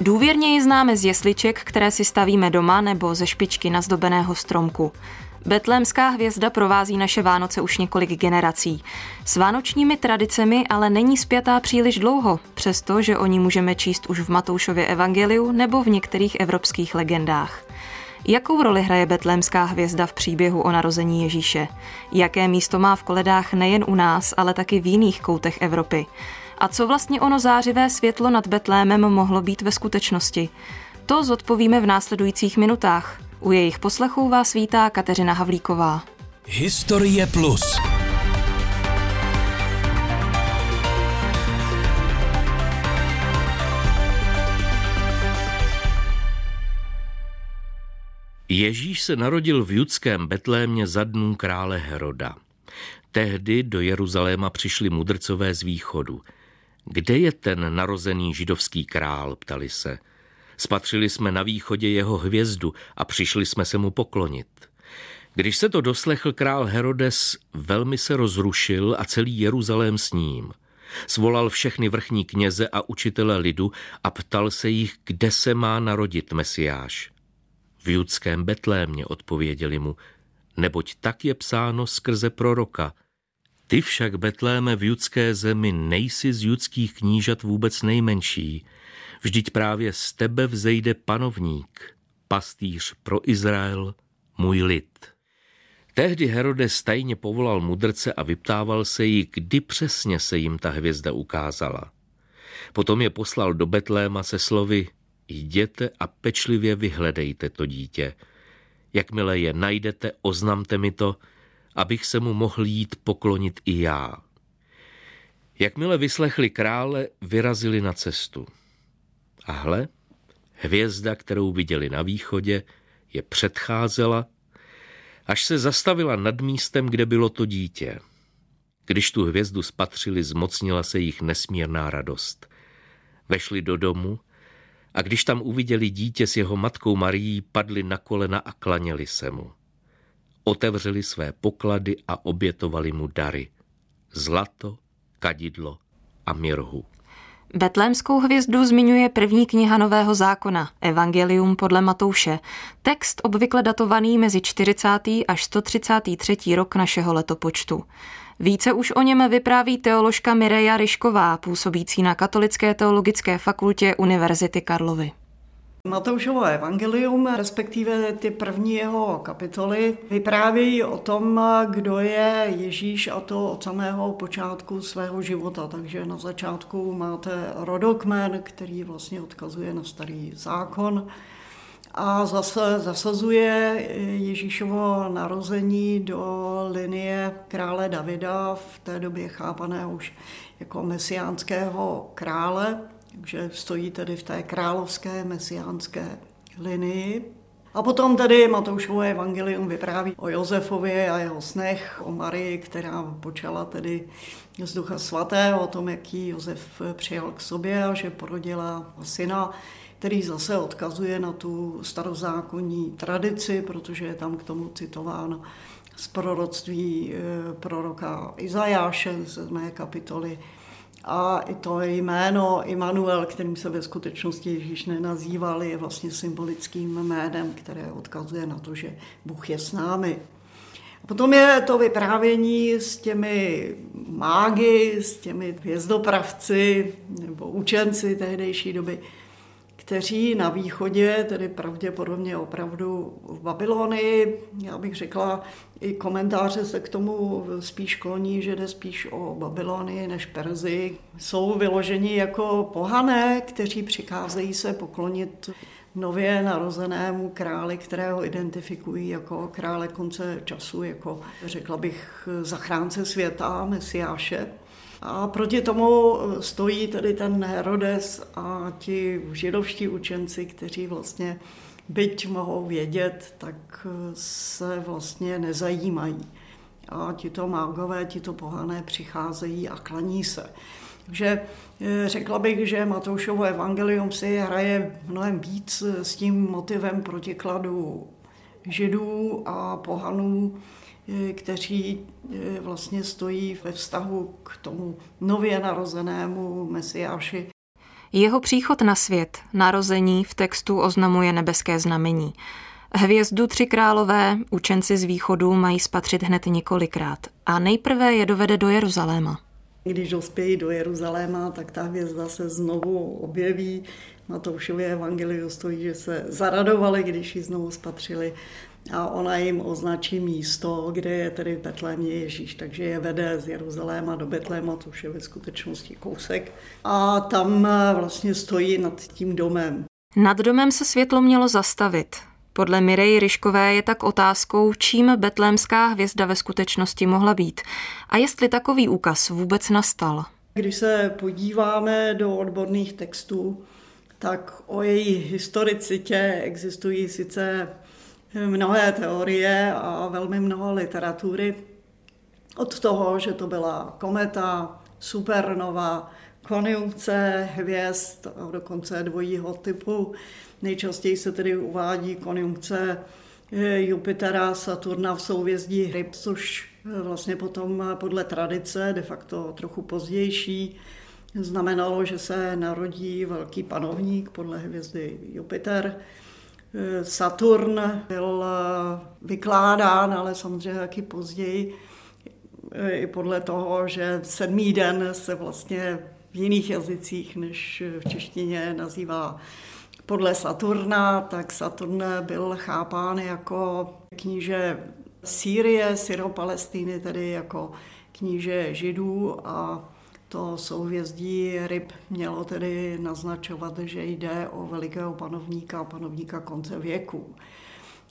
Důvěrně ji známe z jesliček, které si stavíme doma nebo ze špičky nazdobeného stromku. Betlémská hvězda provází naše Vánoce už několik generací. S vánočními tradicemi ale není spjatá příliš dlouho, přestože o ní můžeme číst už v Matoušově evangeliu nebo v některých evropských legendách. Jakou roli hraje betlémská hvězda v příběhu o narození Ježíše? Jaké místo má v koledách nejen u nás, ale taky v jiných koutech Evropy? A co vlastně ono zářivé světlo nad Betlémem mohlo být ve skutečnosti? To zodpovíme v následujících minutách. U jejich poslechů vás vítá Kateřina Havlíková. Historie Plus. Ježíš se narodil v judském Betlémě za dnů krále Heroda. Tehdy do Jeruzaléma přišli mudrcové z východu. Kde je ten narozený židovský král, ptali se. Spatřili jsme na východě jeho hvězdu a přišli jsme se mu poklonit. Když se to doslechl král Herodes, velmi se rozrušil a celý Jeruzalém s ním. Svolal všechny vrchní kněze a učitele lidu a ptal se jich, kde se má narodit Mesiáš. V judském Betlémě odpověděli mu, neboť tak je psáno skrze proroka. Ty však, Betléme, v judské zemi nejsi z judských knížat vůbec nejmenší, Vždyť právě z tebe vzejde panovník, pastýř pro Izrael, můj lid. Tehdy Herodes tajně povolal mudrce a vyptával se jí, kdy přesně se jim ta hvězda ukázala. Potom je poslal do Betléma se slovy Jděte a pečlivě vyhledejte to dítě. Jakmile je najdete, oznamte mi to, abych se mu mohl jít poklonit i já. Jakmile vyslechli krále, vyrazili na cestu. A hle, hvězda, kterou viděli na východě, je předcházela, až se zastavila nad místem, kde bylo to dítě. Když tu hvězdu spatřili, zmocnila se jich nesmírná radost. Vešli do domu a když tam uviděli dítě s jeho matkou Marií, padli na kolena a klaněli se mu. Otevřeli své poklady a obětovali mu dary. Zlato, kadidlo a mirhu. Betlémskou hvězdu zmiňuje první kniha Nového zákona, Evangelium podle Matouše, text obvykle datovaný mezi 40. až 133. rok našeho letopočtu. Více už o něm vypráví teoložka Mireja Ryšková, působící na Katolické teologické fakultě Univerzity Karlovy. Matoušovo evangelium, respektive ty první jeho kapitoly, vyprávějí o tom, kdo je Ježíš a to od samého počátku svého života. Takže na začátku máte rodokmen, který vlastně odkazuje na starý zákon a zase zasazuje Ježíšovo narození do linie krále Davida, v té době chápaného už jako mesiánského krále že stojí tedy v té královské mesiánské linii. A potom tedy Matoušovo evangelium vypráví o Josefovi a jeho snech, o Marii, která počala tedy z Ducha Svatého, o tom, jaký Josef přijal k sobě a že porodila syna, který zase odkazuje na tu starozákonní tradici, protože je tam k tomu citováno z proroctví eh, proroka Izajáše z mé kapitoly a i to jméno Immanuel, kterým se ve skutečnosti Ježíš nenazýval, je vlastně symbolickým jménem, které odkazuje na to, že Bůh je s námi. A potom je to vyprávění s těmi mágy, s těmi hvězdopravci nebo učenci tehdejší doby, kteří na východě, tedy pravděpodobně opravdu v Babylonii, já bych řekla, i komentáře se k tomu spíš kloní, že jde spíš o Babylonii než Perzi, jsou vyloženi jako pohané, kteří přicházejí se poklonit nově narozenému králi, kterého identifikují jako krále konce času, jako řekla bych zachránce světa, mesiáše. A proti tomu stojí tedy ten Herodes a ti židovští učenci, kteří vlastně byť mohou vědět, tak se vlastně nezajímají. A tito mágové, tito pohané přicházejí a klaní se. Takže eh, řekla bych, že Matoušovo evangelium si hraje mnohem víc s tím motivem protikladu židů a pohanů, eh, kteří eh, vlastně stojí ve vztahu k tomu nově narozenému mesiáši Jeho příchod na svět, narození v textu oznamuje nebeské znamení. Hvězdu tři králové učenci z východu mají spatřit hned několikrát a nejprve je dovede do Jeruzaléma. Když dospějí do Jeruzaléma, tak ta hvězda se znovu objeví. Na Toušově evangeliu stojí, že se zaradovali, když ji znovu spatřili a ona jim označí místo, kde je tedy v Betlémě Ježíš, takže je vede z Jeruzaléma do Betléma, což je ve skutečnosti kousek. A tam vlastně stojí nad tím domem. Nad domem se světlo mělo zastavit. Podle Mireji Ryškové je tak otázkou, čím betlémská hvězda ve skutečnosti mohla být a jestli takový úkaz vůbec nastal. Když se podíváme do odborných textů, tak o její historicitě existují sice mnohé teorie a velmi mnoho literatury. Od toho, že to byla kometa, supernova, konjunkce hvězd, dokonce dvojího typu. Nejčastěji se tedy uvádí konjunkce eh, Jupitera, Saturna v souvězdí Hryb, což eh, vlastně potom podle tradice, de facto trochu pozdější, znamenalo, že se narodí velký panovník podle hvězdy Jupiter. Eh, Saturn byl vykládán, ale samozřejmě taky později, i podle toho, že sedmý den se vlastně v jiných jazycích než v češtině nazývá podle Saturna, tak Saturn byl chápán jako kníže Sýrie, Syropalestiny, tedy jako kníže židů a to souhvězdí ryb mělo tedy naznačovat, že jde o velikého panovníka, panovníka konce věku.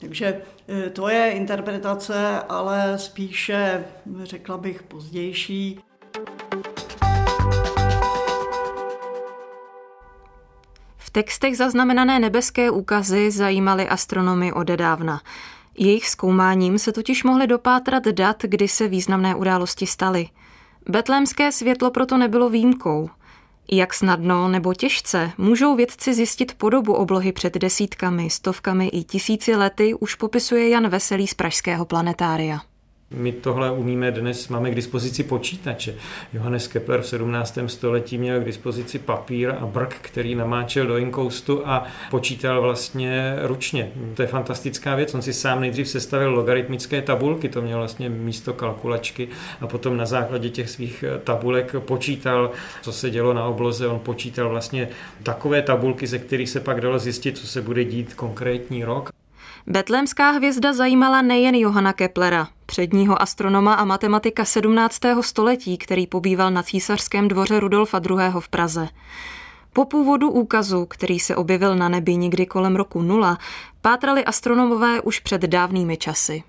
Takže e, to je interpretace, ale spíše, řekla bych, pozdější. Textech zaznamenané nebeské úkazy zajímaly astronomy odedávna. Jejich zkoumáním se totiž mohly dopátrat dat, kdy se významné události staly. Betlémské světlo proto nebylo výjimkou. Jak snadno nebo těžce můžou vědci zjistit podobu oblohy před desítkami, stovkami i tisíci lety, už popisuje Jan Veselý z Pražského planetária. My tohle umíme dnes, máme k dispozici počítače. Johannes Kepler v 17. století měl k dispozici papír a brk, který namáčel do inkoustu a počítal vlastně ručně. To je fantastická věc. On si sám nejdřív sestavil logaritmické tabulky, to měl vlastně místo kalkulačky a potom na základě těch svých tabulek počítal, co se dělo na obloze. On počítal vlastně takové tabulky, ze kterých se pak dalo zjistit, co se bude dít konkrétní rok. Betlémská hvězda zajímala nejen Johana Keplera, předního astronoma a matematika 17. století, který pobýval na císařském dvoře Rudolfa II. v Praze. Po původu úkazu, který se objevil na nebi někdy kolem roku nula, pátrali astronomové už před dávnými časy.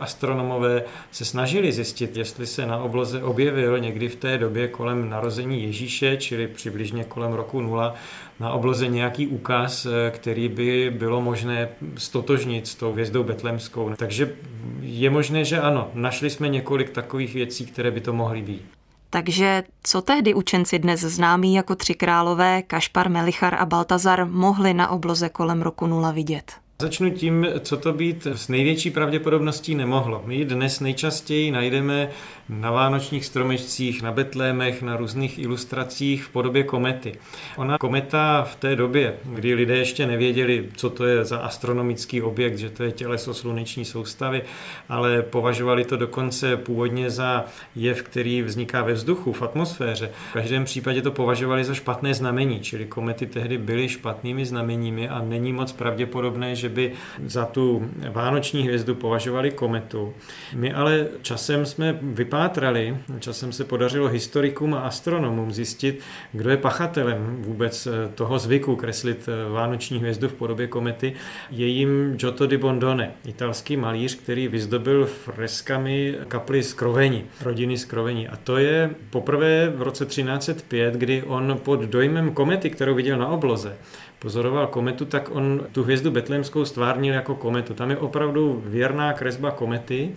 Astronomové se snažili zjistit, jestli se na obloze objevil někdy v té době kolem narození Ježíše, čili přibližně kolem roku nula, na obloze nějaký úkaz, který by bylo možné stotožnit s tou hvězdou betlemskou. Takže je možné, že ano, našli jsme několik takových věcí, které by to mohly být. Takže co tehdy učenci dnes známí jako tři králové, Kašpar, Melichar a Baltazar mohli na obloze kolem roku nula vidět? Začnu tím, co to být s největší pravděpodobností nemohlo. My dnes nejčastěji najdeme na vánočních stromečcích, na betlémech, na různých ilustracích v podobě komety. Ona kometa v té době, kdy lidé ještě nevěděli, co to je za astronomický objekt, že to je těleso sluneční soustavy, ale považovali to dokonce původně za jev, který vzniká ve vzduchu, v atmosféře. V každém případě to považovali za špatné znamení, čili komety tehdy byly špatnými znameními a není moc pravděpodobné, že by za tu vánoční hvězdu považovali kometu. My ale časem jsme vypátrali, časem se podařilo historikům a astronomům zjistit, kdo je pachatelem vůbec toho zvyku kreslit vánoční hvězdu v podobě komety. Je jim Giotto di Bondone, italský malíř, který vyzdobil freskami kapli Skroveni, rodiny Skroveni. A to je poprvé v roce 1305, kdy on pod dojmem komety, kterou viděl na obloze, pozoroval kometu, tak on tu hvězdu Betlémskou stvárnil jako kometu. Tam je opravdu věrná kresba komety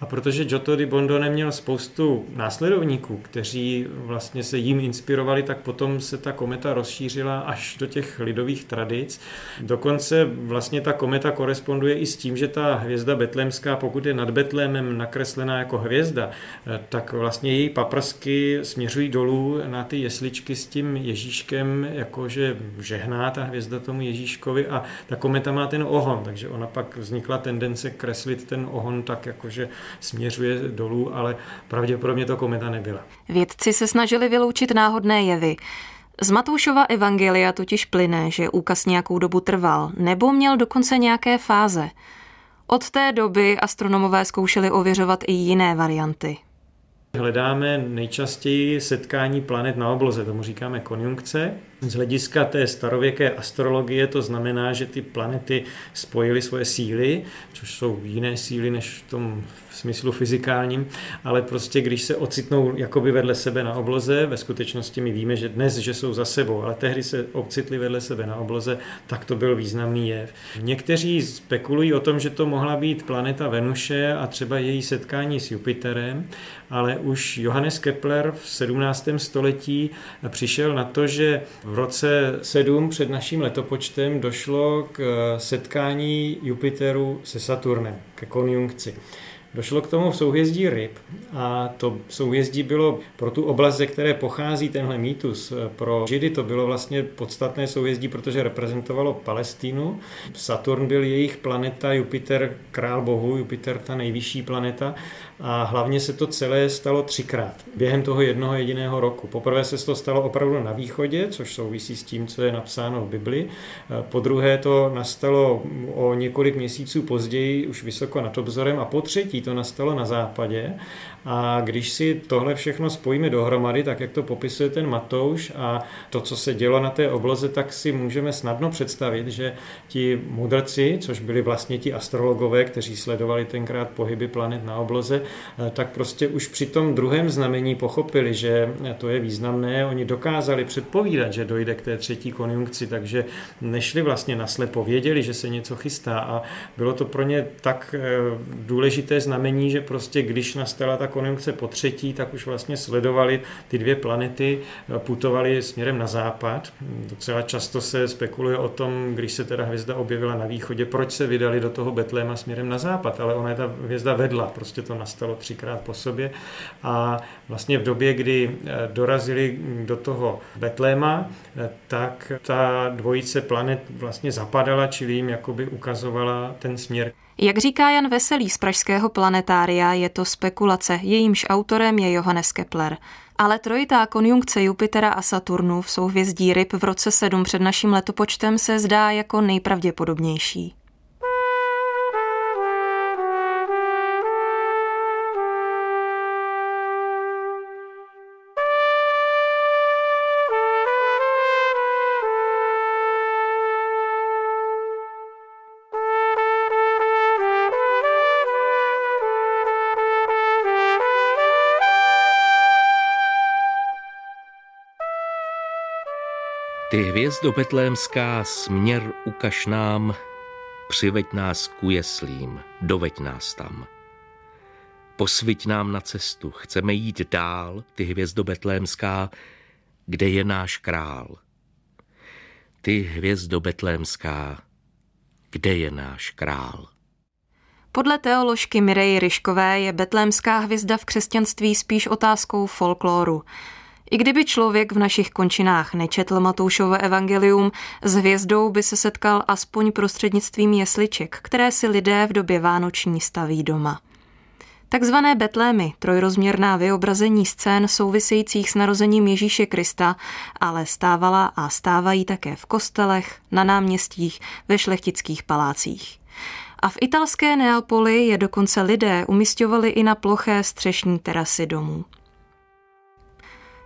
a protože Giotto di Bondo neměl spoustu následovníků, kteří vlastně se jim inspirovali, tak potom se ta kometa rozšířila až do těch lidových tradic. Dokonce vlastně ta kometa koresponduje i s tím, že ta hvězda betlémská, pokud je nad Betlémem nakreslená jako hvězda, tak vlastně její paprsky směřují dolů na ty jesličky s tím Ježíškem, jakože žehná ta hvězda tomu Ježíškovi a ta kometa má ten ohon, takže ona pak vznikla tendence kreslit ten ohon tak, jakože směřuje dolů, ale pravděpodobně to kometa nebyla. Vědci se snažili vyloučit náhodné jevy. Z Matoušova evangelia totiž plyne, že úkaz nějakou dobu trval, nebo měl dokonce nějaké fáze. Od té doby astronomové zkoušeli ověřovat i jiné varianty. Hledáme nejčastěji setkání planet na obloze, tomu říkáme konjunkce. Z hlediska té starověké astrologie to znamená, že ty planety spojily svoje síly, což jsou jiné síly než v tom smyslu fyzikálním, ale prostě když se ocitnou jakoby vedle sebe na obloze, ve skutečnosti my víme, že dnes, že jsou za sebou, ale tehdy se ocitli vedle sebe na obloze, tak to byl významný jev. Někteří spekulují o tom, že to mohla být planeta Venuše a třeba její setkání s Jupiterem, ale už Johannes Kepler v 17. století přišel na to, že v roce 7 před naším letopočtem došlo k setkání Jupiteru se Saturnem, ke konjunkci. Došlo k tomu v souhvězdí ryb a to souhvězdí bylo pro tu oblast, ze které pochází tenhle mýtus. Pro Židy to bylo vlastně podstatné souhvězdí, protože reprezentovalo Palestínu. Saturn byl jejich planeta, Jupiter král bohu, Jupiter ta nejvyšší planeta a hlavně se to celé stalo třikrát během toho jednoho jediného roku. Poprvé se to stalo opravdu na východě, což souvisí s tím, co je napsáno v Bibli. Po druhé to nastalo o několik měsíců později, už vysoko nad obzorem a po třetí to nastalo na západě. A když si tohle všechno spojíme dohromady, tak jak to popisuje ten Matouš a to, co se dělo na té obloze, tak si můžeme snadno představit, že ti mudrci, což byli vlastně ti astrologové, kteří sledovali tenkrát pohyby planet na obloze, eh, tak prostě už při tom druhém znamení pochopili, že to je významné. Oni dokázali předpovídat, že dojde k té třetí konjunkci, takže nešli vlastně naslepo, věděli, že se něco chystá a bylo to pro ně tak eh, důležité znamení, že prostě když nastala ta konjunkce po třetí, tak už vlastně sledovali ty dvě planety, putovali směrem na západ. Docela často se spekuluje o tom, když se teda hvězda objevila na východě, proč se vydali do toho Betléma směrem na západ, ale ona je ta hvězda vedla, prostě to nastalo třikrát po sobě a vlastně v době, kdy eh, dorazili do toho Betléma, eh, tak ta dvojice planet vlastně zapadala, čili jim jakoby ukazovala ten směr. Jak říká Jan Veselý z Pražského planetária, je to spekulace, jejímž autorem je Johannes Kepler. Ale trojitá konjunkce Jupitera a Saturnu v souhvězdí ryb v roce 7 před naším letopočtem se zdá jako nejpravděpodobnější. Ty hvězdo betlémská, směr ukaž nám, přiveď nás ku jeslím, doveď nás tam. Posviť nám na cestu, chceme jít dál, ty hvězdo betlémská, kde je náš král. Ty hvězdo betlémská, kde je náš král. Podle teoložky Mireji Ryškové je betlémská hvězda v křesťanství spíš otázkou folkloru. I kdyby člověk v našich končinách nečetl Matoušovo evangelium, s hvězdou by se setkal aspoň prostřednictvím jesliček, které si lidé v době vánoční staví doma. Takzvané betlémy, trojrozměrná vyobrazení scén souvisejících s narozením Ježíše Krista, ale stávala a stávají také v kostelech, na náměstích, ve šlechtických palácích. A v italské Neapoli je dokonce lidé umistovali i na ploché střešní terasy domů.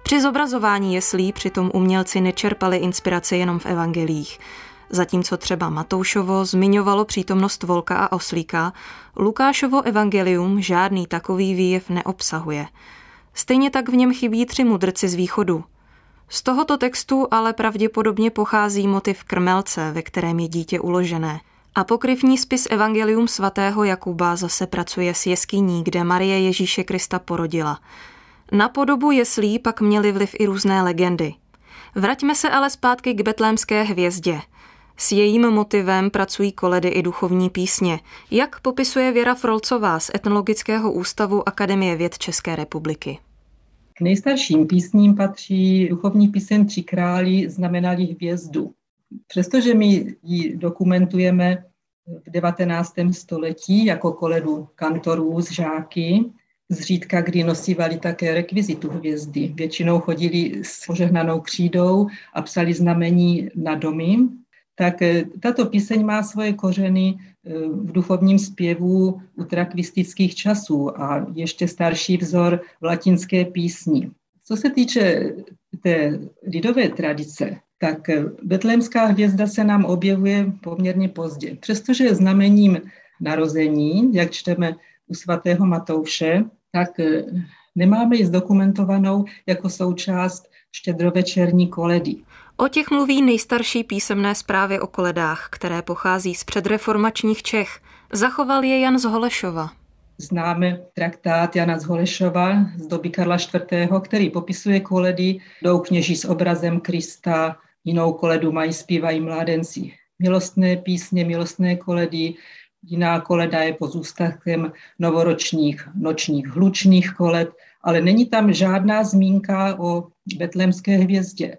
Při zobrazování jeslí přitom umělci nečerpali inspiraci jenom v evangelích. Zatímco třeba Matoušovo zmiňovalo přítomnost volka a oslíka, Lukášovo evangelium žádný takový výjev neobsahuje. Stejně tak v něm chybí tři mudrci z východu. Z tohoto textu ale pravděpodobně pochází motiv krmelce, ve kterém je dítě uložené. Apokryfní spis Evangelium svatého Jakuba zase pracuje s jeskyní, kde Marie Ježíše Krista porodila. Na podobu jeslí pak měly vliv i různé legendy. Vraťme se ale zpátky k betlémské hvězdě. S jejím motivem pracují koledy i duchovní písně, jak popisuje Věra Frolcová z Etnologického ústavu Akademie věd České republiky. K nejstarším písním patří duchovní píseň Tři králi znamenali hvězdu. Přestože my ji dokumentujeme v 19. století jako koledu kantorů z žáky, zřídka kdy nosívali také rekvizitu hvězdy. Většinou chodili s požehnanou křídou a psali znamení na domy, tak eh, tato píseň má svoje kořeny eh, v duchovním zpěvu utrakvistických časů a ještě starší vzor v latinské písni. Co se týče té lidové tradice, tak eh, betlémská hvězda se nám objevuje poměrně pozdě. Přestože je znamením narození, jak čteme u svatého Matouše, tak nemáme ji zdokumentovanou jako součást štědrovečerní koledy. O těch mluví nejstarší písemné zprávy o koledách, které pochází z předreformačních Čech. Zachoval je Jan z Holešova. Známe traktát Jana z Holešova z doby Karla IV., který popisuje koledy. Jdou kněží s obrazem Krista, jinou koledu mají zpívají mládenci. Milostné písně, milostné koledy, jiná koleda je pozůstatkem novoročních nočních hlučných koled, ale není tam žádná zmínka o betlemské hvězdě.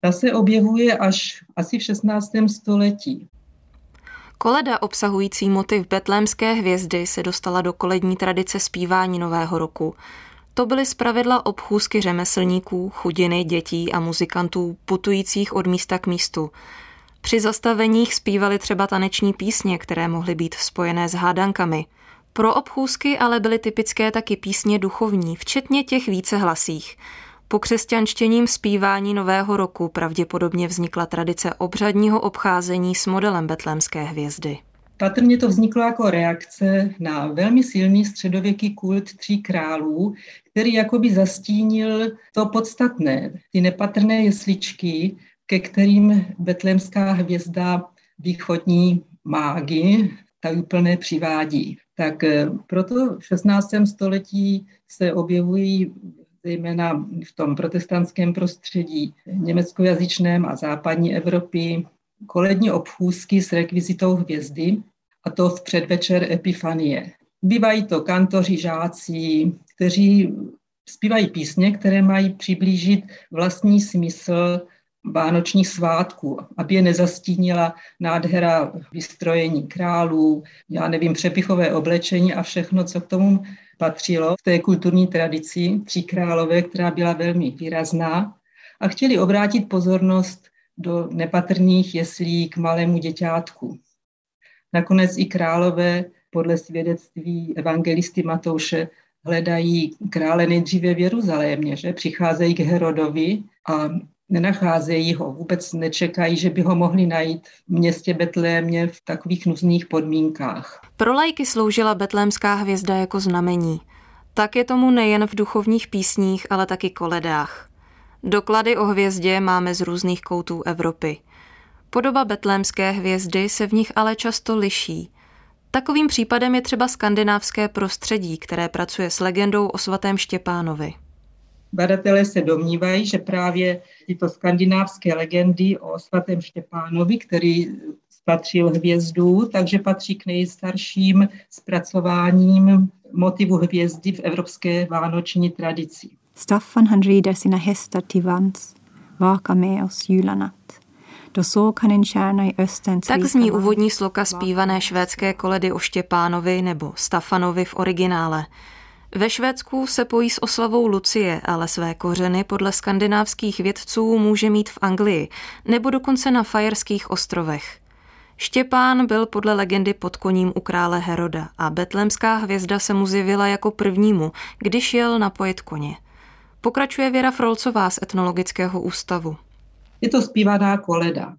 Ta se objevuje až asi v 16. století. Koleda obsahující motiv betlémské hvězdy se dostala do kolední tradice zpívání Nového roku. To byly zpravidla obchůzky řemeslníků, chudiny, dětí a muzikantů putujících od místa k místu. Při zastaveních zpívali třeba taneční písně, které mohly být spojené s hádankami. Pro obchůzky ale byly typické taky písně duchovní, včetně těch více hlasích. Po křesťanštěním zpívání Nového roku pravděpodobně vznikla tradice obřadního obcházení s modelem betlémské hvězdy. Patrně to vzniklo jako reakce na velmi silný středověký kult tří králů, který jakoby zastínil to podstatné, ty nepatrné jesličky, ke kterým betlémská hvězda východní mágy úplné přivádí. Tak eh, proto v 16. století se objevují zejména v tom protestantském prostředí německojazyčném a západní Evropy, kolední obchůzky s rekvizitou hvězdy, a to v předvečer Epifanie. Bývají to kantoři, žáci, kteří zpívají písně, které mají přiblížit vlastní smysl vánočních svátků, aby je nezastínila nádhera vystrojení králů, já nevím, přepichové oblečení a všechno, co k tomu patřilo v té kulturní tradici Tří králové, která byla velmi výrazná a chtěli obrátit pozornost do nepatrných jeslí k malému děťátku. Nakonec i králové podle svědectví evangelisty Matouše hledají krále nejdříve v Jeruzalémě, že přicházejí k Herodovi a nenacházejí ho, vůbec nečekají, že by ho mohli najít v městě Betlémě v takových nuzných podmínkách. Pro lajky sloužila betlémská hvězda jako znamení. Tak je tomu nejen v duchovních písních, ale taky koledách. Doklady o hvězdě máme z různých koutů Evropy. Podoba betlémské hvězdy se v nich ale často liší. Takovým případem je třeba skandinávské prostředí, které pracuje s legendou o svatém Štěpánovi. Badatelé se domnívají, že právě tyto skandinávské legendy o svatém Štěpánovi, který spatřil hvězdu, takže patří k nejstarším zpracováním motivu hvězdy v evropské vánoční tradici. Staffan han rider sina hästar till vans, vaka med oss julanatt. Tak zní úvodní sloka zpívané švédské koledy o Štěpánovi nebo Stafanovi v originále. Ve Švédsku se pojí s oslavou Lucie, ale své kořeny podle skandinávských vědců může mít v Anglii nebo dokonce na Fajerských ostrovech. Štěpán byl podle legendy pod koním u krále Heroda a betlemská hvězda se mu zjevila jako prvnímu, když jel napojit koně. Pokračuje Věra Frolcová z Etnologického ústavu. Je to zpívaná koleda.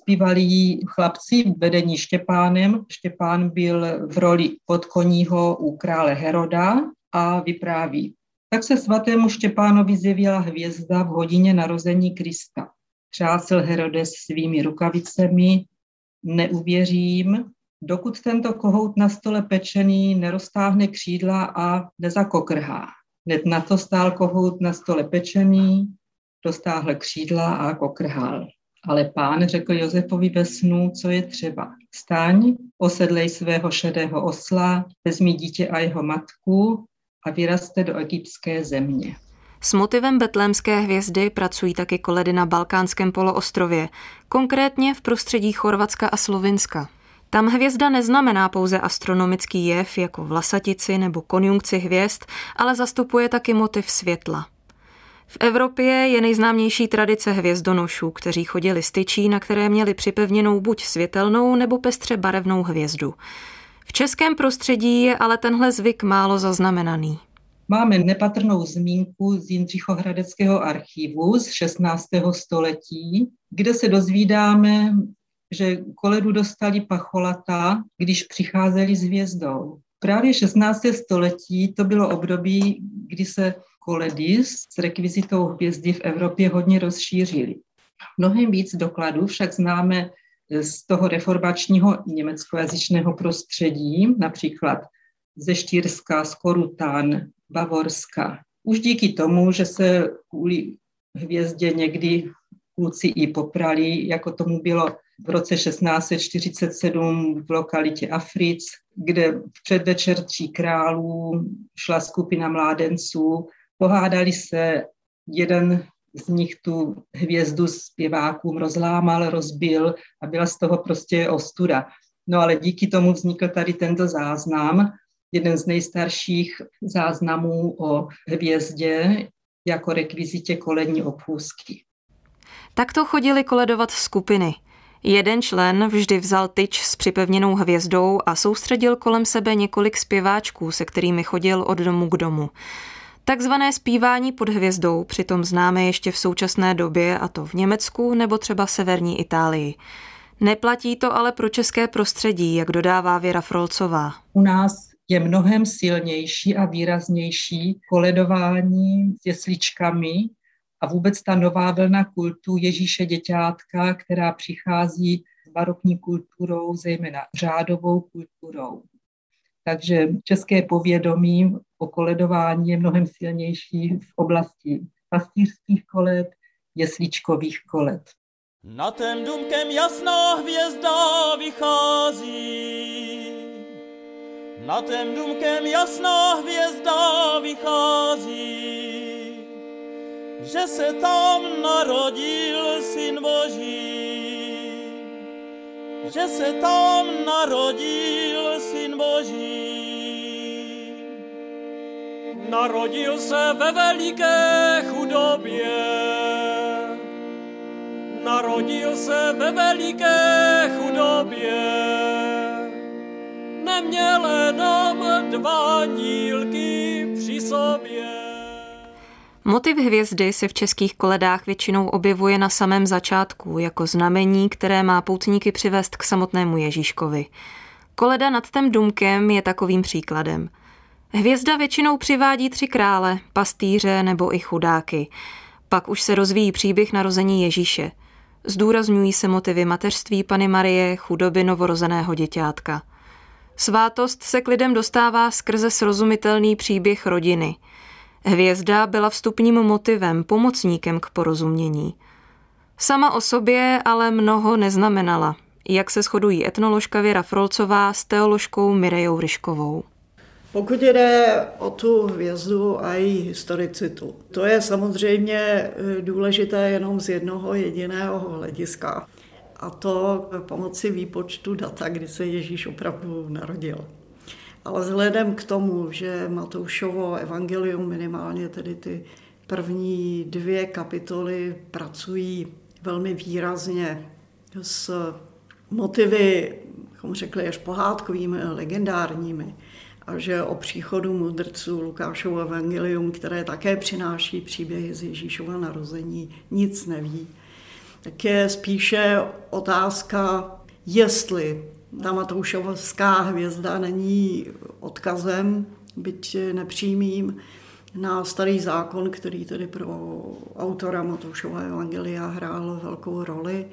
Zpívali chlapci vedení Štěpánem. Štěpán byl v roli podkoního u krále Heroda a vypráví. Tak se svatému Štěpánovi zjevila hvězda v hodině narození Krista. Třásl Herodes svými rukavicemi, neuvěřím, dokud tento kohout na stole pečený neroztáhne křídla a nezakokrhá. Hned na to stál kohout na stole pečený, roztáhl křídla a kokrhal. Ale pán řekl Josefovi ve snu, co je třeba. Staň, osedlej svého šedého osla, vezmi dítě a jeho matku a vyraste do egyptské země. S motivem betlémské hvězdy pracují taky koledy na Balkánském poloostrově, konkrétně v prostředí Chorvatska a Slovinska. Tam hvězda neznamená pouze astronomický jev jako vlasatici nebo konjunkci hvězd, ale zastupuje taky motiv světla. V Evropě je nejznámější tradice hvězdonošů, kteří chodili styčí, na které měli připevněnou buď světelnou nebo pestře barevnou hvězdu. V českém prostředí je ale tenhle zvyk málo zaznamenaný. Máme nepatrnou zmínku z Jindřichohradeckého archivu z 16. století, kde se dozvídáme, že koledu dostali pacholata, když přicházeli s hvězdou. Právě 16. století to bylo období, kdy se koledy s rekvizitou hvězdy v Evropě hodně rozšířily. Mnohem víc dokladů však známe z toho reformačního německojazyčného prostředí, například ze Štýrska, z Korután, Bavorska. Už díky tomu, že se kvůli hvězdě někdy kluci i poprali, jako tomu bylo v roce 1647 v lokalitě Afric, kde v předvečer tří králů šla skupina mládenců, pohádali se, jeden z nich tu hvězdu zpěvákům rozlámal, rozbil a byla z toho prostě ostuda. No ale díky tomu vznikl tady tento záznam, jeden z nejstarších záznamů o hvězdě jako rekvizitě kolední obchůzky. Takto chodili koledovat skupiny. Jeden člen vždy vzal tyč s připevněnou hvězdou a soustředil kolem sebe několik zpěváčků, se kterými chodil od domu k domu. Takzvané zpívání pod hvězdou přitom známe ještě v současné době, a to v Německu nebo třeba v severní Itálii. Neplatí to ale pro české prostředí, jak dodává Věra Frolcová. U nás je mnohem silnější a výraznější koledování s jesličkami a vůbec ta nová vlna kultu Ježíše děťátka, která přichází s barokní kulturou, zejména řádovou kulturou. Takže české povědomí o koledování je mnohem silnější v oblasti pastýřských koled, jesličkových koled. Na ten důmkem jasná hvězda vychází, na ten důmkem jasná hvězda vychází, že se tam narodil syn Boží, že se tam narodil syn Boží. Narodil se ve veliké chudobě, narodil se ve veliké chudobě, neměl jenom dva dílky při sobě. Motiv hvězdy se v českých koledách většinou objevuje na samém začátku jako znamení, které má poutníky přivést k samotnému Ježíškovi. Koleda nad tím důmkem je takovým příkladem. Hvězda většinou přivádí tři krále, pastýře nebo i chudáky. Pak už se rozvíjí příběh narození Ježíše. Zdůrazňují se motivy mateřství Pany Marie, chudoby novorozeného děťátka. Svátost se k lidem dostává skrze srozumitelný příběh rodiny – Hvězda byla vstupním motivem, pomocníkem k porozumění. Sama o sobě ale mnoho neznamenala, jak se shodují etnoložka Věra Frolcová s teoložkou Mirejou Ryškovou. Pokud jde o tu hvězdu a její historicitu, to je samozřejmě eh, důležité jenom z jednoho jediného hlediska. A to pomocí výpočtu data, kdy se Ježíš opravdu narodil. Ale vzhledem k tomu, že Matoušovo evangelium, minimálně tedy ty první dvě kapitoly, pracují velmi výrazně s motivy, bychom řekli, až pohádkovými, legendárními, a že o příchodu mudrců Lukášovo evangelium, které také přináší příběhy z Ježíšova narození, nic neví, tak je spíše otázka, jestli ta Matoušovská hvězda není odkazem, byť nepřímým, na starý zákon, který tedy pro autora Matoušova Evangelia hrál velkou roli,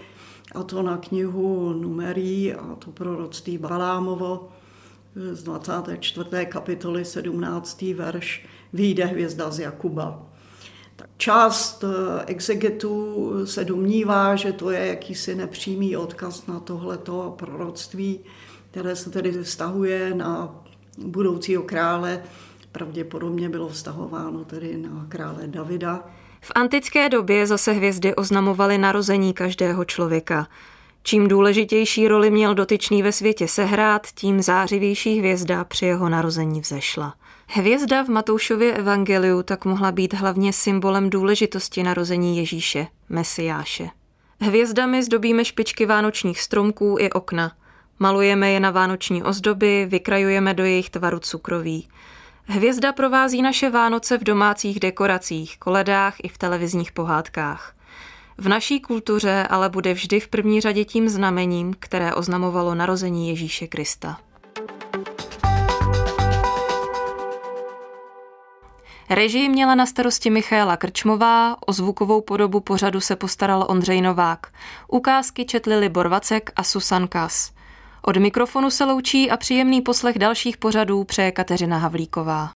a to na knihu Numerí a to proroctví Balámovo z 24. kapitoly 17. verš Výjde hvězda z Jakuba. Tak část eh, exegetů se domnívá, že to je jakýsi nepřímý odkaz na tohleto proroctví, které se tedy vztahuje na budoucího krále, pravděpodobně bylo vztahováno tedy na krále Davida. V antické době zase hvězdy oznamovaly narození každého člověka. Čím důležitější roli měl dotyčný ve světě sehrát, tím zářivější hvězda při jeho narození vzešla. Hvězda v Matoušově evangeliu tak mohla být hlavně symbolem důležitosti narození Ježíše, Mesiáše. Hvězdami zdobíme špičky vánočních stromků i okna. Malujeme je na vánoční ozdoby, vykrajujeme do jejich tvaru cukroví. Hvězda provází naše Vánoce v domácích dekoracích, koledách i v televizních pohádkách. V naší kultuře ale bude vždy v první řadě tím znamením, které oznamovalo narození Ježíše Krista. Režii měla na starosti Michaela Krčmová, o zvukovou podobu pořadu se postaral Ondřej Novák. Ukázky četli Libor Vacek a Susan Kas. Od mikrofonu se loučí a příjemný poslech dalších pořadů přeje Kateřina Havlíková.